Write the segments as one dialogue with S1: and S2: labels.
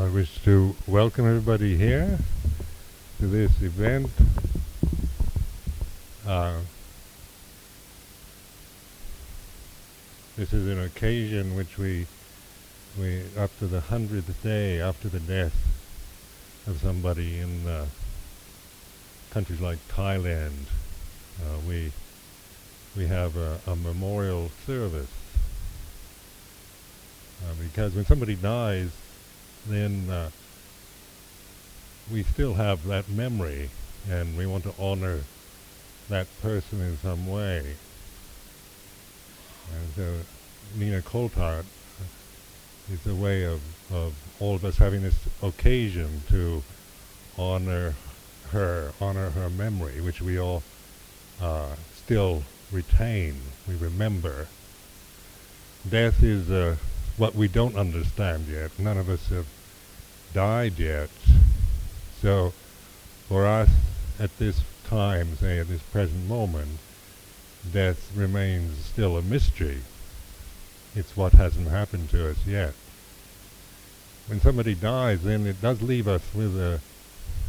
S1: I wish to welcome everybody here to this event. Uh, this is an occasion which we, we up to the hundredth day after the death of somebody in uh, countries like Thailand, uh, we we have a, a memorial service uh, because when somebody dies, then uh, we still have that memory, and we want to honor that person in some way. And so Nina Coulthard is a way of, of all of us having this occasion to honor her, honor her memory, which we all uh, still retain, we remember. Death is uh, what we don't understand yet. None of us have died yet. So for us at this time, say at this present moment, death remains still a mystery. It's what hasn't happened to us yet. When somebody dies, then it does leave us with a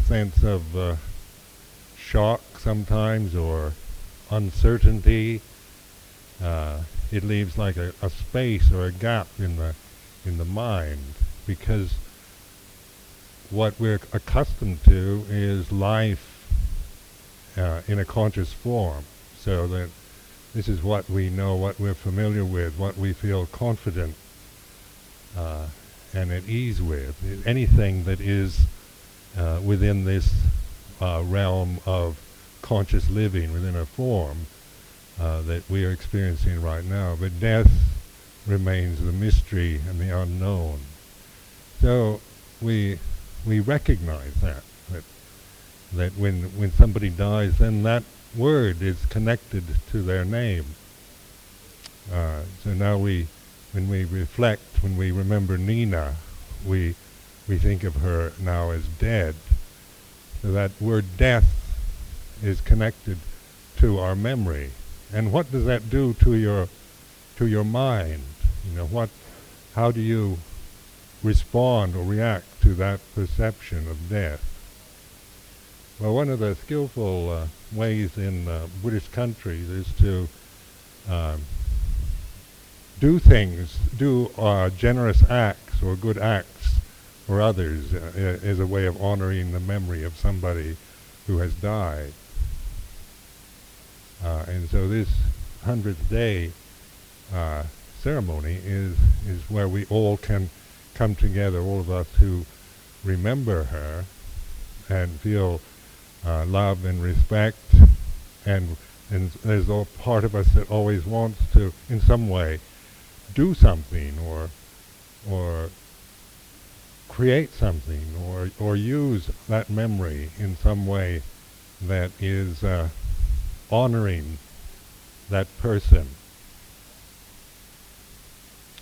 S1: sense of uh, shock sometimes or uncertainty. Uh, it leaves like a, a space or a gap in the in the mind because what we're accustomed to is life uh, in a conscious form. So that this is what we know, what we're familiar with, what we feel confident uh, and at ease with. Anything that is uh, within this uh, realm of conscious living, within a form uh, that we are experiencing right now. But death remains the mystery and the unknown. So we we recognize that that that when when somebody dies, then that word is connected to their name. Uh, so now we, when we reflect, when we remember Nina, we we think of her now as dead. So that word death is connected to our memory. And what does that do to your to your mind? You know, what how do you respond or react to that perception of death? Well, one of the skillful uh, ways in uh, Buddhist countries is to um, do things, do uh, generous acts or good acts for others uh, as a way of honoring the memory of somebody who has died. Uh, and so this hundredth day uh, ceremony is is where we all can come together, all of us who remember her and feel uh, love and respect, and and there's a part of us that always wants to, in some way, do something or or create something or or use that memory in some way that is uh, honoring that person.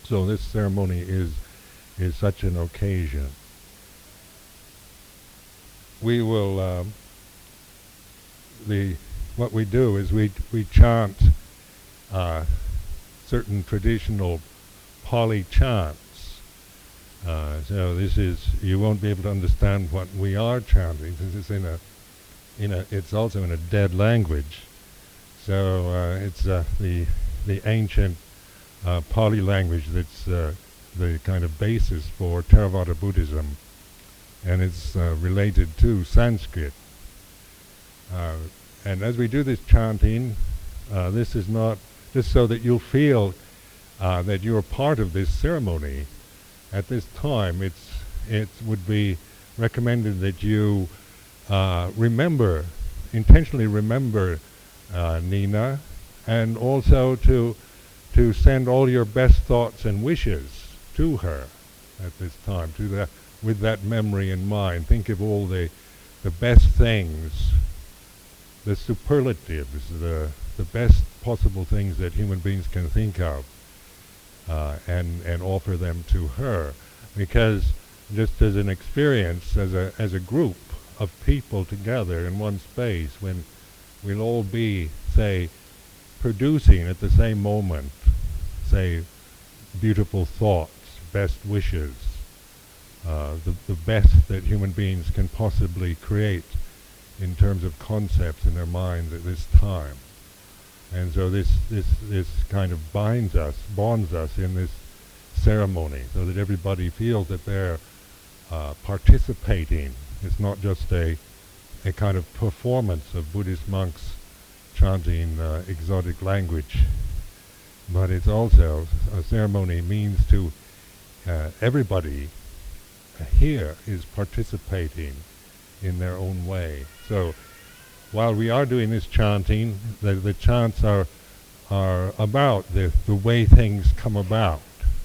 S1: So this ceremony is is such an occasion. We will um, the what we do is we we chant uh, certain traditional Pali chants. Uh, so this is you won't be able to understand what we are chanting since it's in a in a it's also in a dead language. So uh, it's uh, the the ancient uh, Pali language that's uh, the kind of basis for Theravada Buddhism, and it's uh, related to Sanskrit. Uh, and as we do this chanting, this is not just so that you'll feel that you're part of this ceremony. At this time, it's it would be recommended that you remember, intentionally remember uh, Nina, and also to to send all your best thoughts and wishes to her at this time, to that with that memory in mind. Think of all the the best things, the superlatives, the the best possible things that human beings can think of, uh, and and offer them to her, because just as an experience, as a as a group of people together in one space, when we'll all be, say, producing at the same moment, say, beautiful thoughts, best wishes, uh, the, the best that human beings can possibly create in terms of concepts in their minds at this time. And so this, this, this kind of binds us, bonds us in this ceremony so that everybody feels that they're uh, participating. It's not just a, a kind of performance of Buddhist monks chanting uh, exotic language, but it's also a ceremony means to uh, everybody here is participating in their own way. So while we are doing this chanting, the, the chants are are about the, the way things come about,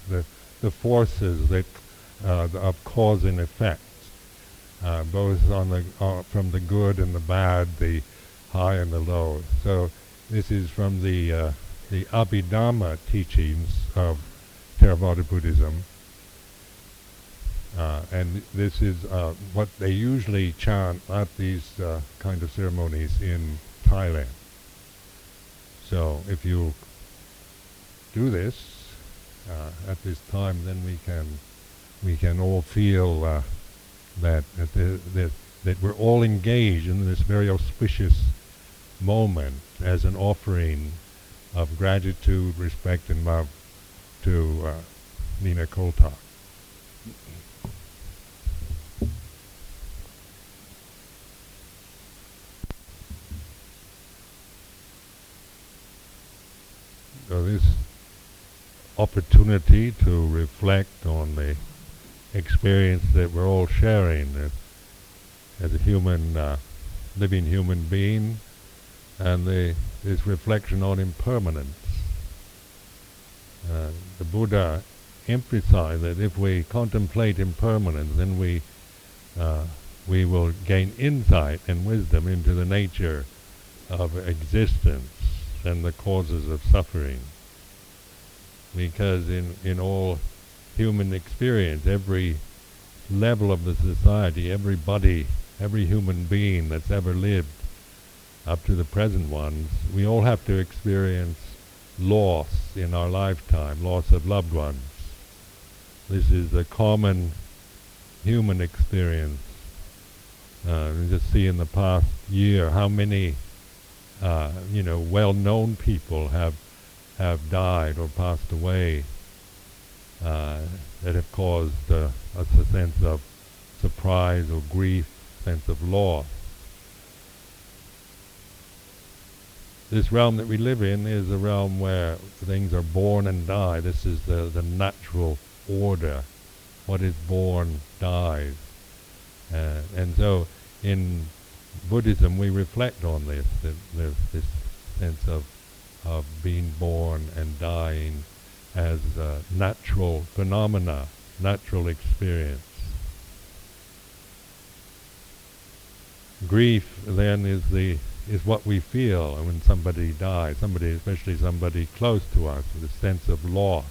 S1: the, the forces that uh, of cause and effect, uh, both on the uh, from the good and the bad, the high and the low. So this is from the uh, the Abhidhamma teachings of Theravada Buddhism. Uh, and this is uh, what they usually chant at these uh, kind of ceremonies in Thailand. So if you do this at this time, then we can we can all feel that that, that that we're all engaged in this very auspicious moment as an offering of gratitude, respect, and love to uh, Nina Coulthard. So this opportunity to reflect on the experience that we're all sharing as, as a human, uh, living human being, and the, this reflection on impermanence. Uh, the Buddha emphasized that if we contemplate impermanence, then we uh, we will gain insight and wisdom into the nature of existence and the causes of suffering. Because in, in all human experience, every level of the society, everybody, every human being that's ever lived up to the present ones, we all have to experience loss in our lifetime, loss of loved ones. This is a common human experience. Uh, just see in the past year how many uh, you know, well-known people have have died or passed away uh, that have caused uh, us a sense of surprise or grief, sense of loss. This realm that we live in is a realm where things are born and die. This is the, the natural order. What is born dies. Uh, and so in Buddhism, we reflect on this, this, this sense of, of being born and dying as natural phenomena, natural experience. Grief then is the is what we feel when somebody dies, somebody, especially somebody close to us, the sense of loss,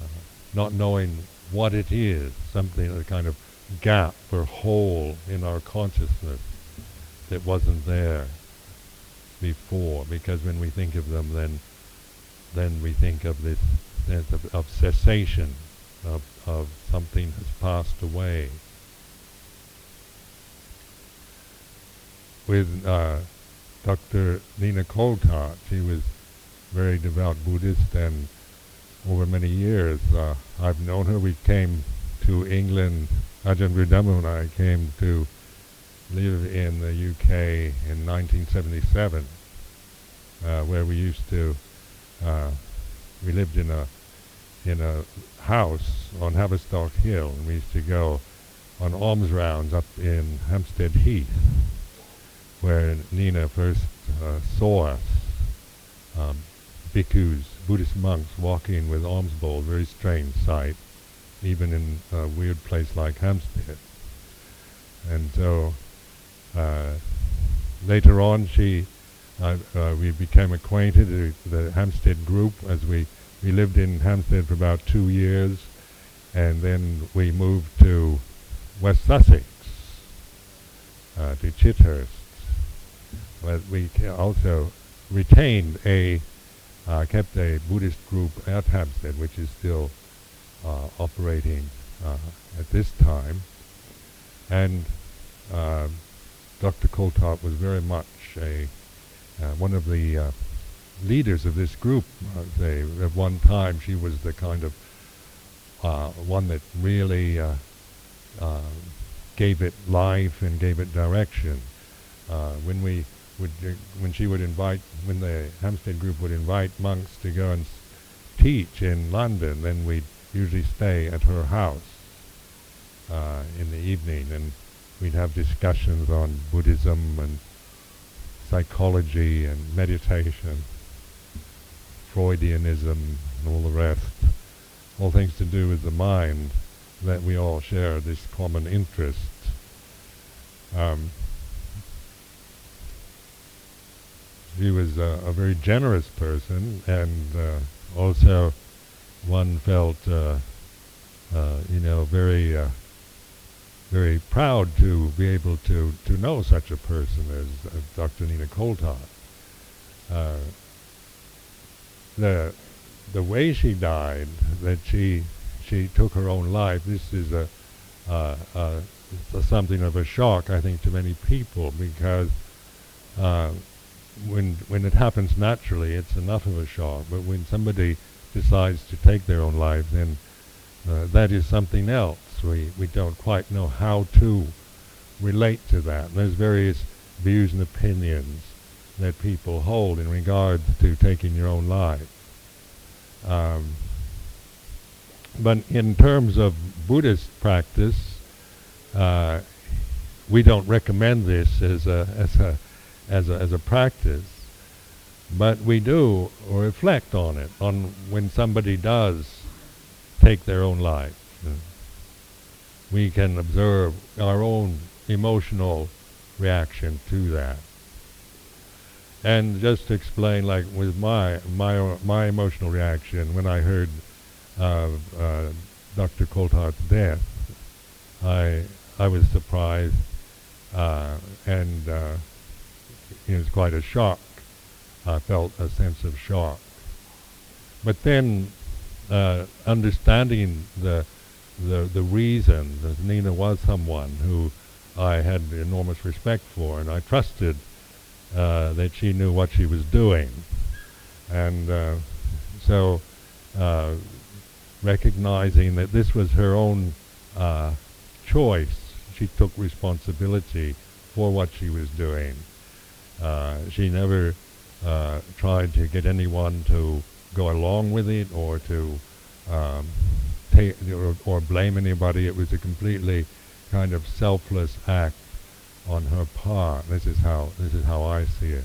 S1: uh, not knowing what it is, something, a kind of gap or hole in our consciousness that wasn't there before. Because when we think of them, then then we think of this sense of, of cessation, of, of something has passed away. With uh, Dr. Nina Coulthard, she was very devout Buddhist, and over many years uh, I've known her. We came to England Ajahn Viradhammo and I came to live in the UK in 1977, uh, where we used to, uh, we lived in a in a house on Haverstock Hill, and we used to go on alms rounds up in Hampstead Heath, where Nina first uh, saw us, um, bhikkhus, Buddhist monks walking with alms bowls, very strange sight even in a weird place like Hampstead. And so uh, later on, she, uh, uh, we became acquainted, uh, the Hampstead group, as we, we lived in Hampstead for about two years, and then we moved to West Sussex, uh, to Chithurst. But we also retained a, uh, kept a Buddhist group at Hampstead, which is still uh, operating uh, at this time, and uh, Dr. Coulthard was very much a one of the uh, leaders of this group. They, at one time, she was the kind of uh, one that really uh, uh, gave it life and gave it direction. Uh, when we would, when she would invite, when the Hampstead group would invite monks to go and teach in London, then we'd usually stay at her house in the evening, and we'd have discussions on Buddhism and psychology and meditation, Freudianism, and all the rest, all things to do with the mind that we all share this common interest. Um, he was a, a, very generous person, and uh, also one felt, uh, uh, you know, very uh, very proud to be able to, to know such a person as, as Dr. Nina Coulthard. Uh, the the way she died, that she she took her own life. This is a, uh, uh, something of a shock, I think, to many people because uh, when when it happens naturally, it's enough of a shock. But when somebody decides to take their own life, then uh, that is something else we, we don't quite know how to relate to that. And there's various views and opinions that people hold in regards to taking your own life. Um, but in terms of Buddhist practice, uh, we don't recommend this as a, as a, as a, as a practice, but we do reflect on it, on when somebody does take their own life we can observe our own emotional reaction to that. And just to explain, like with my my my emotional reaction when I heard uh, uh, Dr. Coulthard's death, I I was surprised, uh, and uh, it was quite a shock. I felt a sense of shock. But then, uh, understanding the the the reason that Nina was someone who I had enormous respect for, and I trusted uh, that she knew what she was doing, and uh, so uh, recognizing that this was her own uh, choice, she took responsibility for what she was doing. Uh, she never tried to get anyone to go along with it or to um, take or, or blame anybody. It was a completely kind of selfless act on her part. This is how this is how I see it,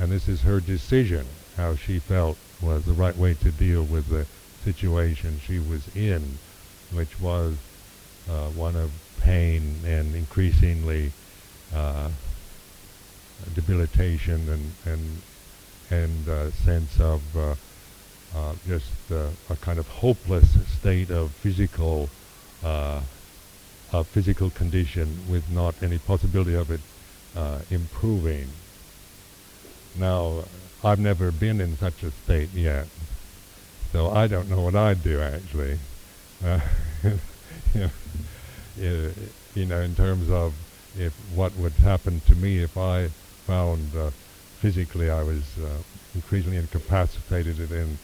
S1: and this is her decision. How she felt was the right way to deal with the situation she was in, which was uh, one of pain and increasingly uh, debilitation and and and uh, sense of uh, uh, just uh, a kind of hopeless state of physical uh, physical condition with not any possibility of it uh, improving. Now, I've never been in such a state yet, so I don't know what I'd do actually. Uh, you know, in terms of if what would happen to me if I found physically I was increasingly incapacitated and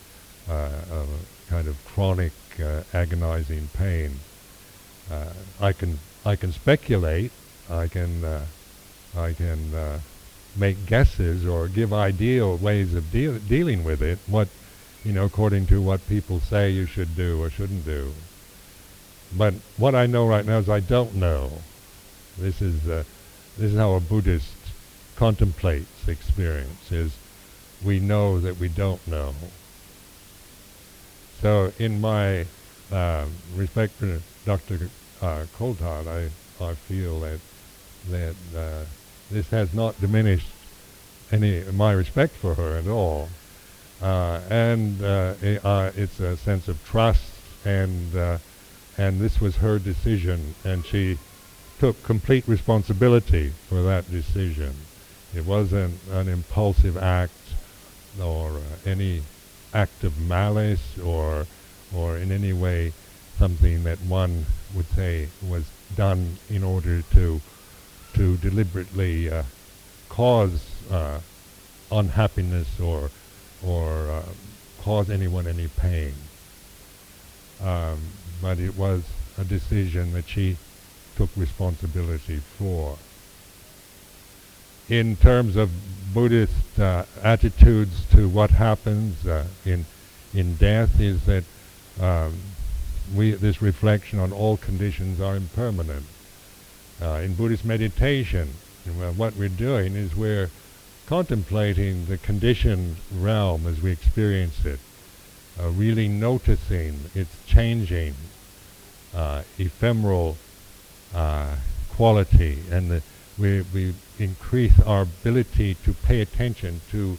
S1: uh, kind of chronic uh, agonizing pain. Uh, I can I can speculate. I can I can make guesses or give ideal ways of deal dealing with it. What you know, according to what people say you should do or shouldn't do. But what I know right now is I don't know. This is uh, this is how a Buddhist contemplates experience. Is we know that we don't know. So in my uh, respect for Dr. Uh, Coulthard, I, I feel that that uh, this has not diminished any my respect for her at all, uh, and uh, it, uh, it's a sense of trust, and uh, and this was her decision, and she took complete responsibility for that decision. It wasn't an impulsive act or any act of malice or or in any way something that one would say was done in order to to deliberately uh, cause uh, unhappiness or or uh, cause anyone any pain. Um, but it was a decision that she took responsibility for. In terms of Buddhist uh, attitudes to what happens uh, in in death, is that um, we this reflection on all conditions are impermanent. Uh, in Buddhist meditation, what we're doing is we're contemplating the conditioned realm as we experience it, uh, really noticing its changing, uh, ephemeral uh, quality, and the, we, we increase our ability to pay attention to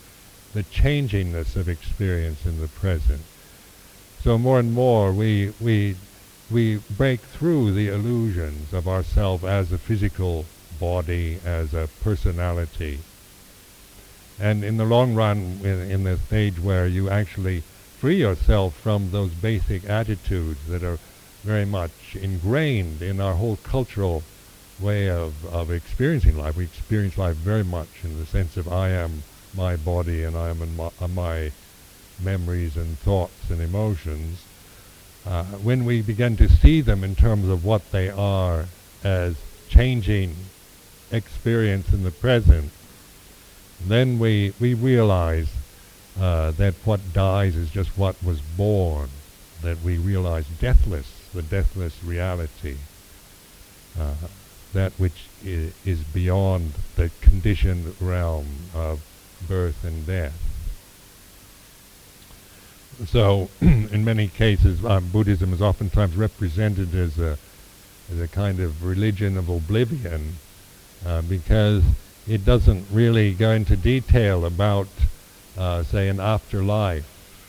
S1: the changingness of experience in the present. So more and more we, we, we break through the illusions of ourself as a physical body, as a personality. And in the long run, in, in the stage where you actually free yourself from those basic attitudes that are very much ingrained in our whole cultural way of, of experiencing life. We experience life very much in the sense of I am my body and I am my, uh, my, memories and thoughts and emotions. Uh, when we begin to see them in terms of what they are as changing experience in the present, then we, we realize uh, that what dies is just what was born, that we realize deathless, the deathless reality, uh, that which I- is beyond the conditioned realm of birth and death. So, in many cases, um, Buddhism is oftentimes represented as a, as a kind of religion of oblivion uh, because it doesn't really go into detail about, uh, say, an afterlife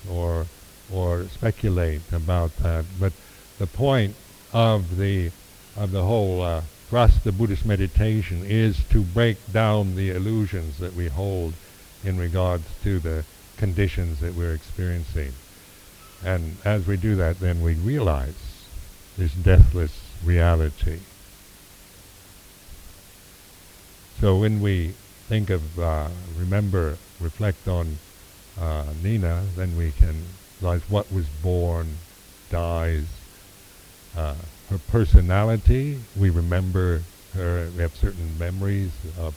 S1: or or speculate about that. But the point of the of the whole uh, thrust of Buddhist meditation is to break down the illusions that we hold in regards to the conditions that we're experiencing. And as we do that, then we realize this deathless reality. So when we think of, uh, remember, reflect on uh, Nina, then we can realize what was born, dies. Uh, her personality, we remember her, we have certain memories of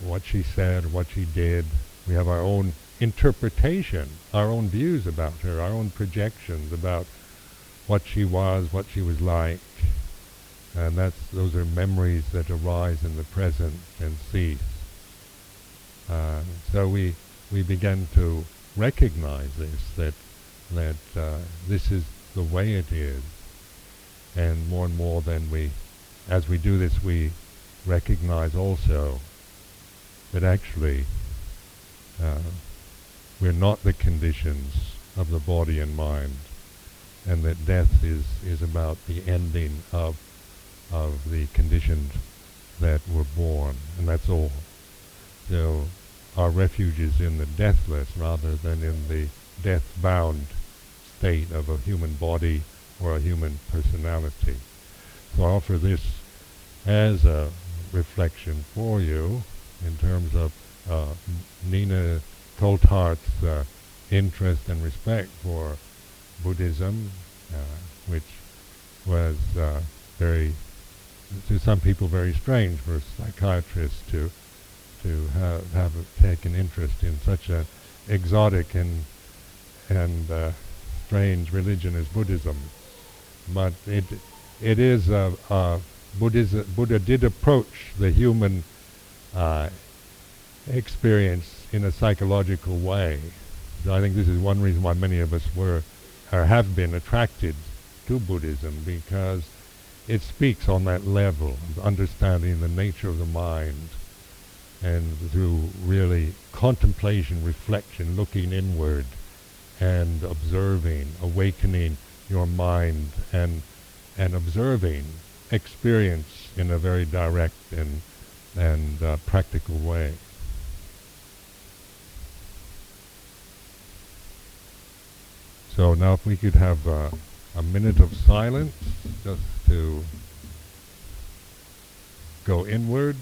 S1: what she said, what she did. We have our own interpretation, our own views about her, our own projections about what she was, what she was like. And that's, those are memories that arise in the present and cease. Uh, so we, we begin to recognize this, that, that uh, this is the way it is. And more and more then we, as we do this, we recognize also that actually uh, we're not the conditions of the body and mind, and that death is, is about the ending of of the conditions that were born, and that's all. So our refuge is in the deathless rather than in the death-bound state of a human body a human personality. So I offer this as a reflection for you in terms of uh, Nina Coulthard's uh, interest and respect for Buddhism, uh, which was uh, very to some people very strange for a psychiatrist to to have have taken interest in such an exotic and and uh, strange religion as Buddhism. But it it is a, a Buddhism, Buddha did approach the human uh, experience in a psychological way. So I think this is one reason why many of us were or have been attracted to Buddhism because it speaks on that level of understanding the nature of the mind and through really contemplation, reflection, looking inward and observing, awakening your mind and and observing experience in a very direct and and uh, practical way. So now if we could have uh, a minute of silence just to go inward